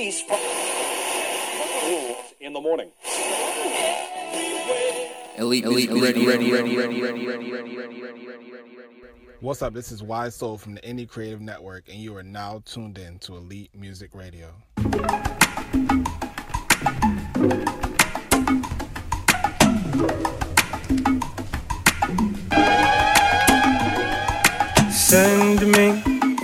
from in the morning. Elite, elite, ready, ready, ready, ready, ready, ready, ready, What's up? This is Wise Soul from the Indie Creative Network, and you are now tuned in to Elite Music Radio.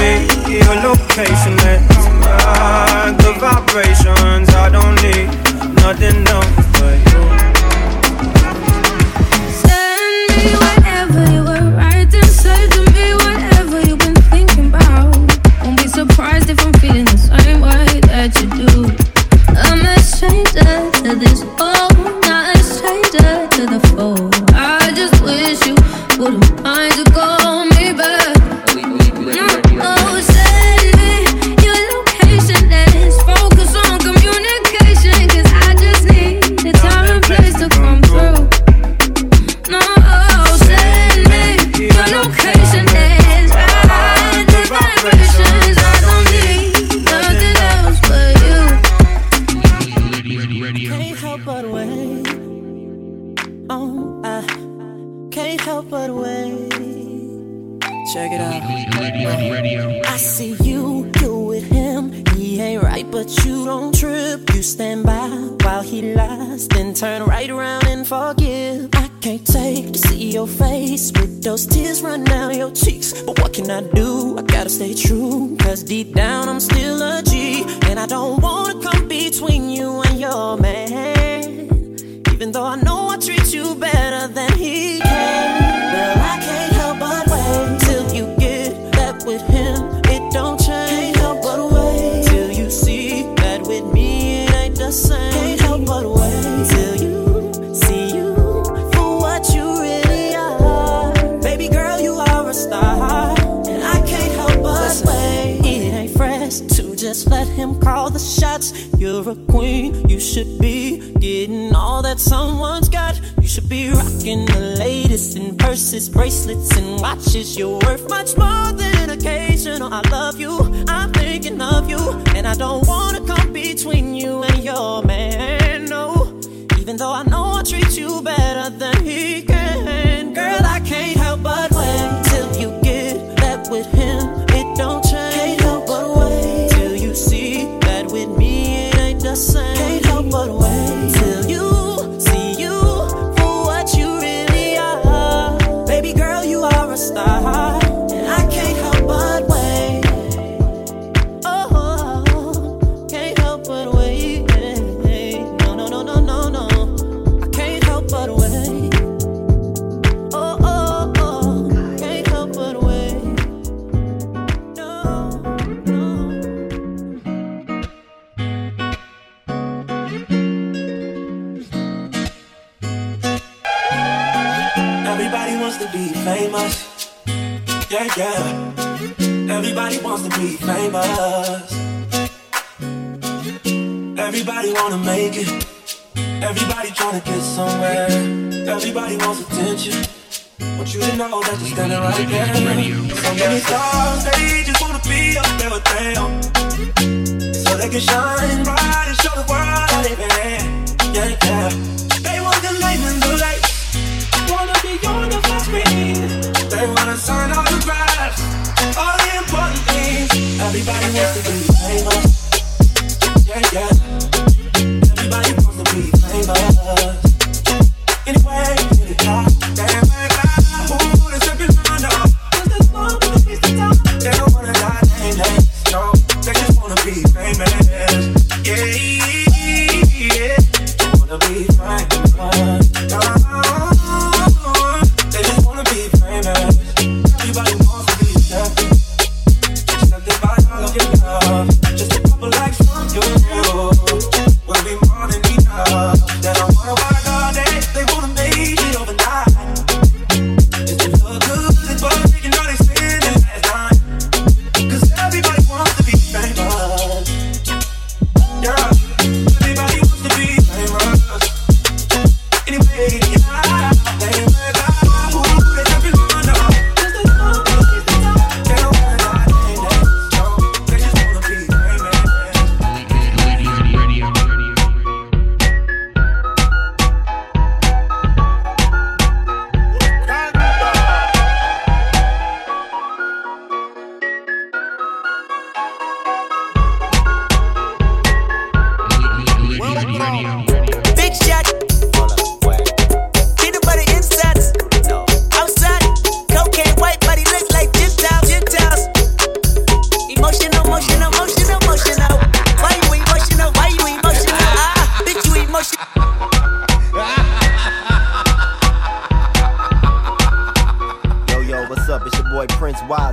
me your location. Let's ride the vibrations. I don't need nothing else but you. Send me whatever you were right say to me. Whatever you've been thinking about. Won't be surprised if I'm feeling the same way that you do. I'm a stranger to this all, not a stranger to the foe. I just wish you would've. yeah, yeah.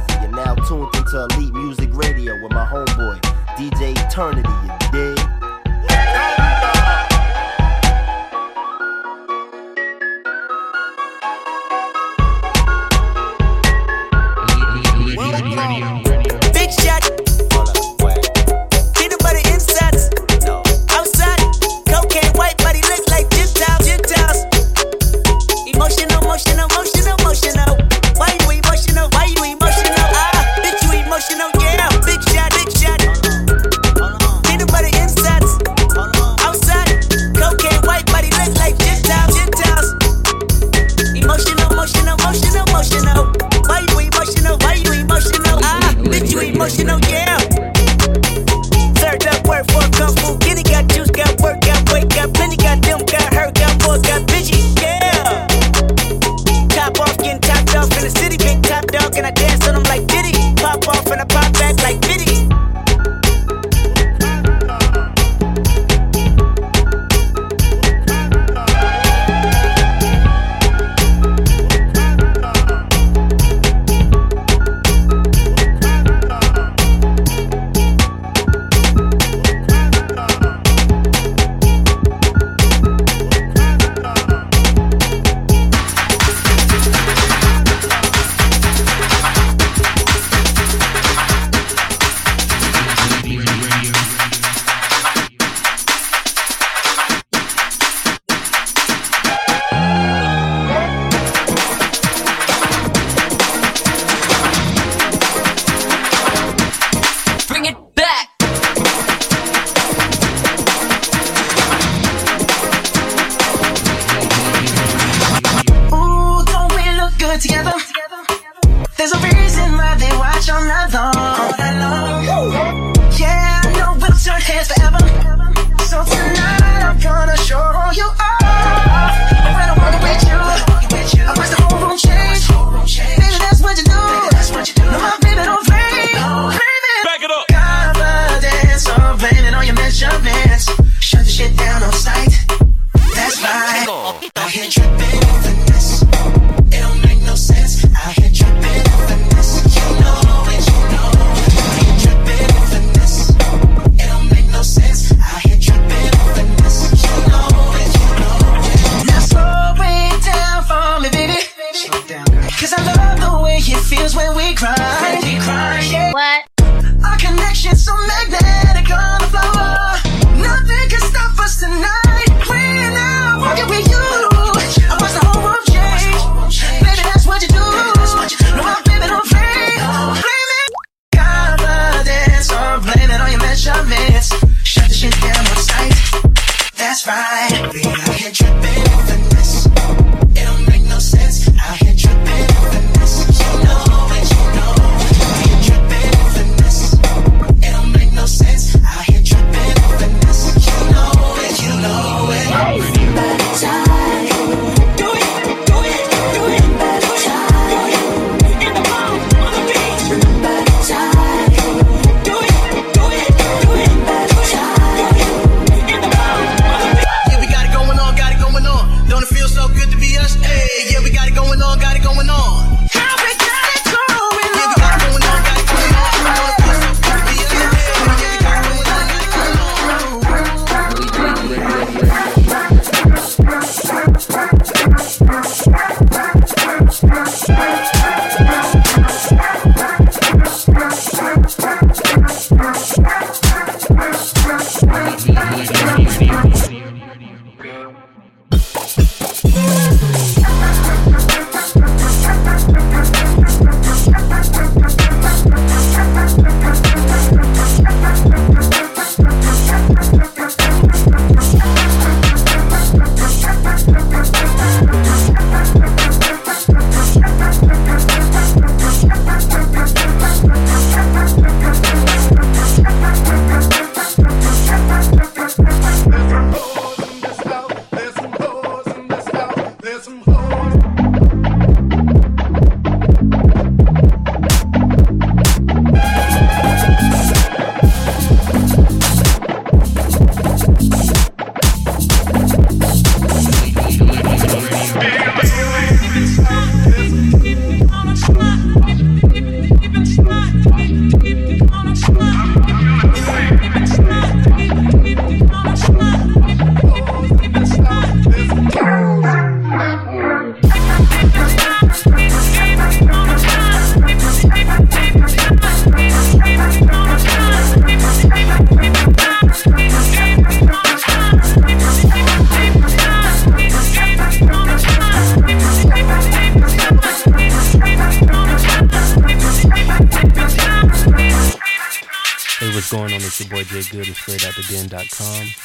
Don't it feel so good to be us? Hey, yeah, we got it going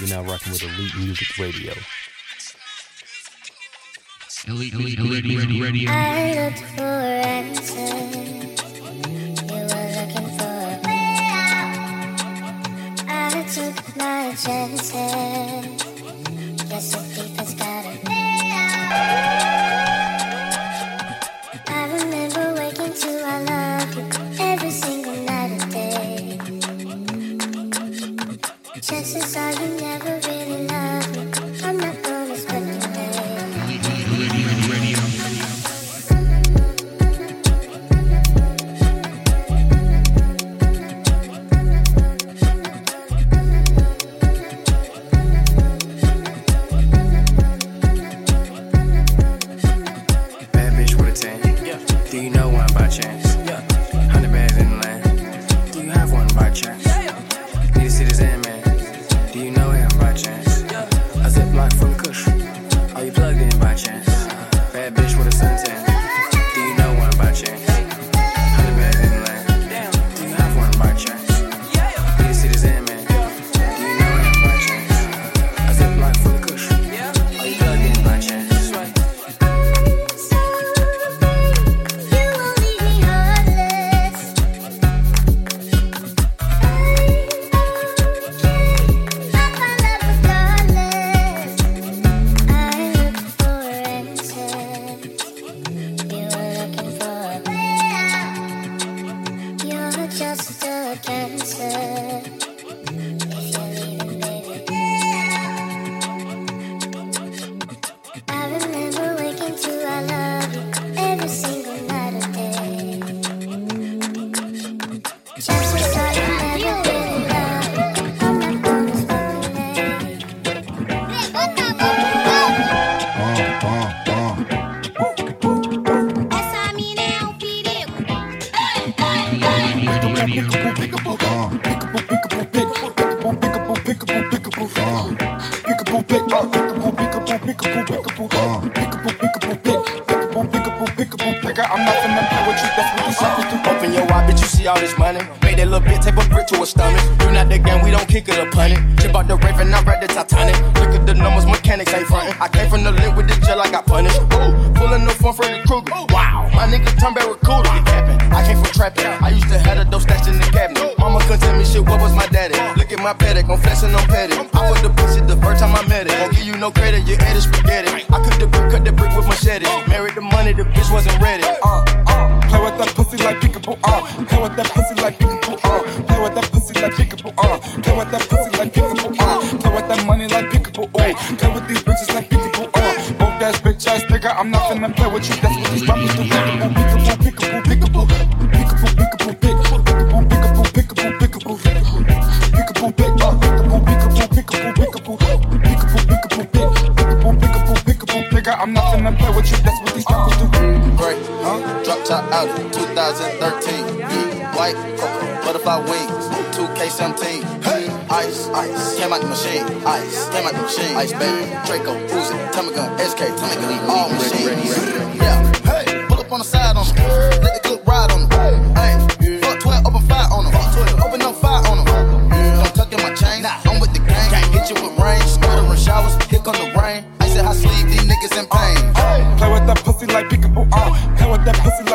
You're now rocking with Elite Music Radio. Elite, elite, elite, elite radio. I looked for answers. You were looking for a way out. I took my chances. Guess the thief you plugged the game, we don't kick it or punt it. Chip out the Raven, I read the Titanic. Look at the numbers, mechanics ain't frontin'. I came from the link with the gel, I got punished. Ooh, full of no fun, Freddy Krueger. Wow, my nigga turn barracuda. I came from trapping. I used to have a dope stashed in the cabinet. Mama couldn't tell me shit, what was my daddy? Look at my paddock, I'm flexing, I'm petty. I put the pussy the first time I met it. Won't give you no credit, you ate it spaghetti. I cooked the brick, cut the brick with machete. Married the money, the bitch wasn't ready. Uh, uh, play with that pussy like peekaboo, uh. With that pussy like peekaboo, uh. Play with that pussy like peekaboo, uh. Play with that pussy like peekaboo, uh. Play with that money like peekaboo, uh. Play with these bitches like peekaboo, uh. Both ass bitch ass nigga, I'm not finna play with you. That's what these rappers do. Peekaboo, peekaboo, peekaboo, peekaboo. Peekaboo, peekaboo, pick. Peekaboo, peekaboo, peekaboo, peekaboo. Peekaboo, pick. Peekaboo, peekaboo, peekaboo, peekaboo. Peekaboo, peekaboo, pick. Peekaboo, peekaboo, peekaboo, nigga, I'm not finna play with you. That's what these rappers do. Great, huh? Drop top out 2013. White cocoa, butterfly wings, 2K17. Hey, ice, ice, came out the machine. Ice, came out the machine. Ice, baby, Draco, Uzi, Tommy gun, SK, Tommy gun, all machines. Yeah, hey, pull up on the side on them. Let the clip ride on them. Hey, fuck 12, open fire on them. Open up fire on them. Don't tuck in my chain. I'm with the gang. Can't hit you with rain. Splattering showers. Here come the rain. I said, I sleeve these niggas in pain. Play with that pussy like peekaboo, uh. Play with that pussy like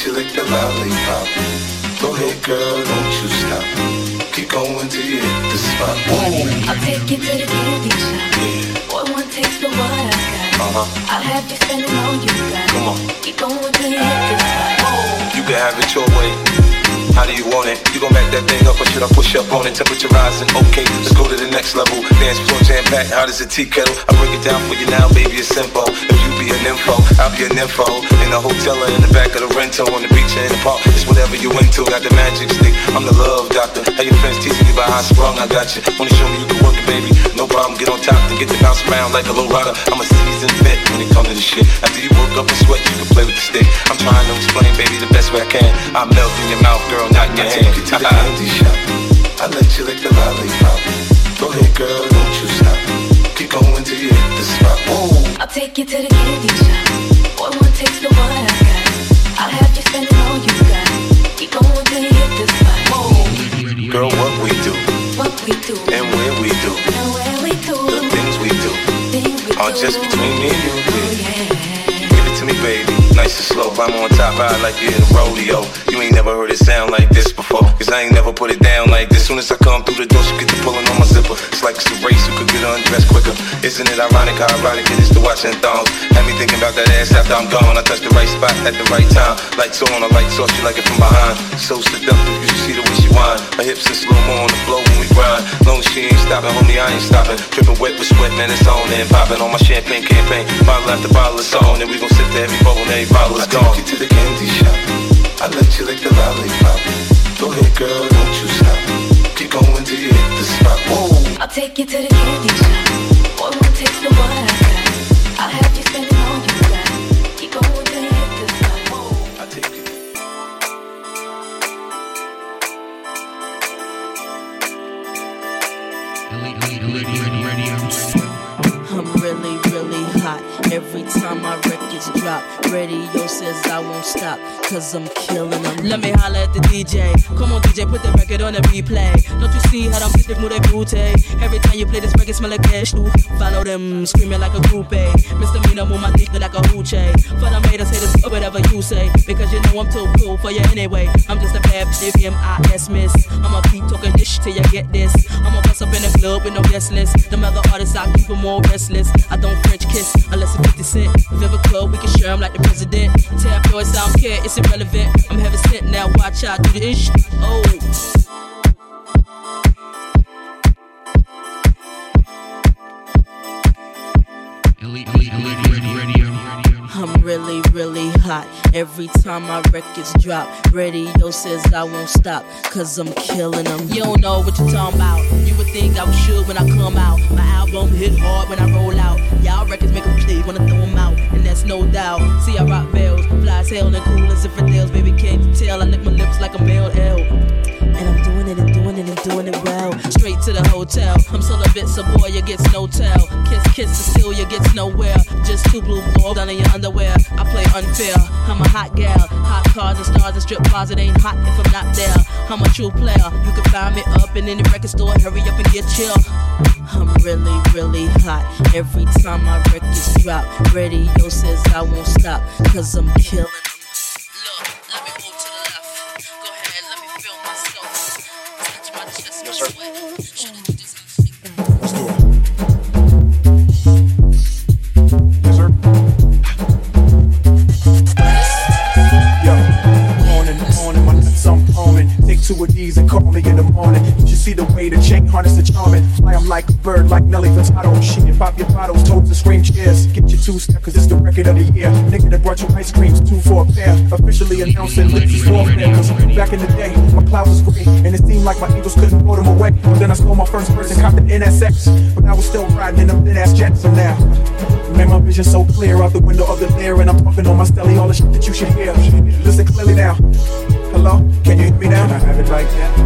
you lick the lollipop. Go ahead, girl, don't you stop. Keep going till you hit the spot. Whoa. I'll take you to the candy shop. Yeah. Boy, one taste the what I got. Uh-huh. I'll have you spending all you got. Come on. Keep going till you hit the spot. Whoa. You can have it your way how do you want it? You gon' back that thing up or should I push up on it? Temperature rising, okay, let's go to the next level. Dance floor jam packed, hot as a tea kettle. I break it down for you now, baby, it's simple. If you be an info, I'll be an info. In a hotel or in the back of the rental, on the beach or in the park, it's whatever you into. Got the magic stick, I'm the love doctor. How your friends teasing you about how sprung I got you. Wanna show me you can work it, baby? No problem, get on top and get to bounce around like a low rider. I'm a seasoned vet when it comes to this shit. After you work up and sweat, you can play with the stick. I'm trying to explain, baby, the best way I can. I melt in your mouth, girl not in your I hand. take you to the uh-uh. candy shop. I let you lick the lollipop. Go ahead, girl, don't you stop. Keep going till you hit the spot. Whoa. I'll take you to the candy shop. Boy, one takes the what I got. I'll have you spending all you got. Keep going till you hit the spot. Girl, what we do What we do and where we do. and where we do. The things we do Things we are do. just between me and you, Nice and slow. I'm on top, ride like you're in a rodeo. You ain't never heard it sound like this before. Cause I ain't never put it down like this. Soon as I come through the door, she get to pulling on my zipper. It's like it's a race who could get undressed quicker. Isn't it ironic how erotic it is to watching thongs? Had me thinking about that ass after I'm gone. I touch the right spot at the right time. Lights on, a lights off, she like it from behind. So seductive, you should see the way she whine. Her hips in slow mo on the floor when we grind. Long as she ain't stopping, homie, I ain't stopping. Dripping wet with sweat, man, it's on and popping on my champagne campaign. Bottle after bottle, it's on, and we gon' sip to every bowl and every I gone. take you to the candy shop. I let you lick the lollipop. Go ahead, girl, don't you stop. Keep going till you hit the spot. Whoa. I'll take you to the candy shop. Cause I'm killing them. Let me holler at the DJ. Come on, DJ, put the record on the replay. Don't you see how them bitches move their booty? Every time you play this record, smell like cash too. Follow them, screaming like a groupie. Misdemeanor, move my dick like a hoochie. For the haters, haters, or whatever you say. Because you know I'm too cool for you anyway. I'm just a bad bitch, M-I-S miss. I'ma keep talking this till you get this. I'ma bust up in the club with no guest list. Them other artists, I keep them more restless. I don't French kiss unless it's 50 cent. Club, we can share 'em like the president. Tell boys I don't care, it's irrelevant. I'm heaven sent now, watch out, do the ish. Oh. Every time my records drop, radio says I won't stop, cause I'm killing them. You don't know what you're talking about. You would think I was sure when I come out. My album hit hard when I roll out. Y'all records make make 'em play, wanna throw 'em out, and that's no doubt. See, I rock bells, fly as hell and cool as infidels. Baby, can't you tell? I lick my lips like a male L. And I'm doing it and doing it and doing it well. Straight to the hotel. I'm celibate, so boy, you gets no tell. Kiss, kiss, Cecilia gets nowhere. Just two blue balls down in your underwear. I play unfair. I'm a hot gal. Hot cars and stars and strip bars. It ain't hot if I'm not there. I'm a true player. You can find me up in any record store. Hurry up and get chill. I'm really, really hot. Every time my records drop, radio says I won't stop. Cause I'm killing call me in the morning. You see the way the chain harness the charming. Fly 'em like a bird, like Nelly Furtado. Shit, pop your bottles, toes and scream cheers. Get your two step, cause it's the record of the year. Nigga that brought you ice creams, two for a pair. Officially announcing Lips warfare. Cause back in the day, my cloud was gray. And it seemed like my angels couldn't blow them away. But then I stole my first verse and copped the NSX. But I was still riding in them thin ass jets. So now, Man, my vision so clear out the window of the lair, and I'm puffing on my stelly, all the shit that you should hear. Listen clearly now. Hello, can you hit me now? Can I have it like that?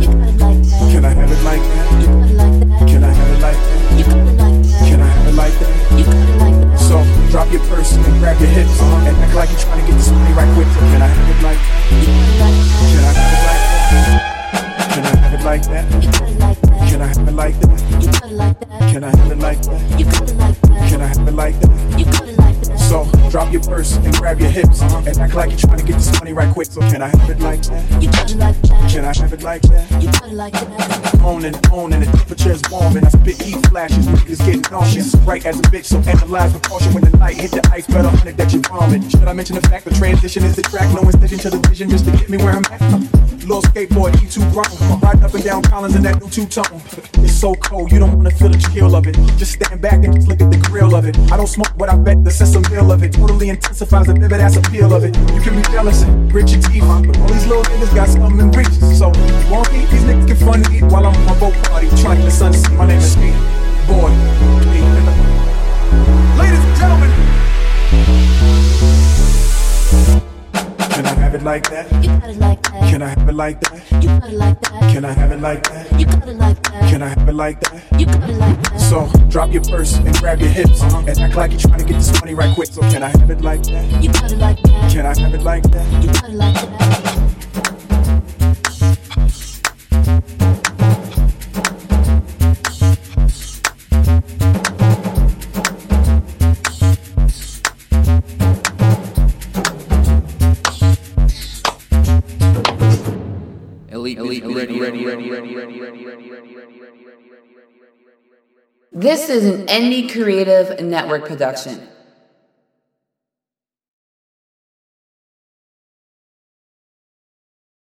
Can I have it like that? Nauseous. Right as a bitch, so analyze the caution when the light hit the ice. Better on it that you're bombing. Should I mention the fact the transition is the track? No incision to the vision just to get me where I'm at. Little skateboard, E2 grown. Riding up and down Collins in that new two tone. It's so cold, you don't wanna feel the chill of it. Just stand back and just look at the grill of it. I don't smoke, but I bet the sense of feel of it totally intensifies the vivid ass appeal of it. You can be jealous and grit your teeth, but all these little niggas got something in reach. So, you won't eat, these niggas fun to eat while I'm on my boat party. Trying to the sun. My name is Speed. Boy. Like that? You got it like that. Can I have it like that? You got it like that. Can I have it like that? You got it like that. Can I have it like that? You got it like that. So drop your purse and grab your hips and act like you're trying to get this money right quick. So can I have it like that? You got it like that. Can I have it like that? You got it like that. This is an Indie Creative Network production.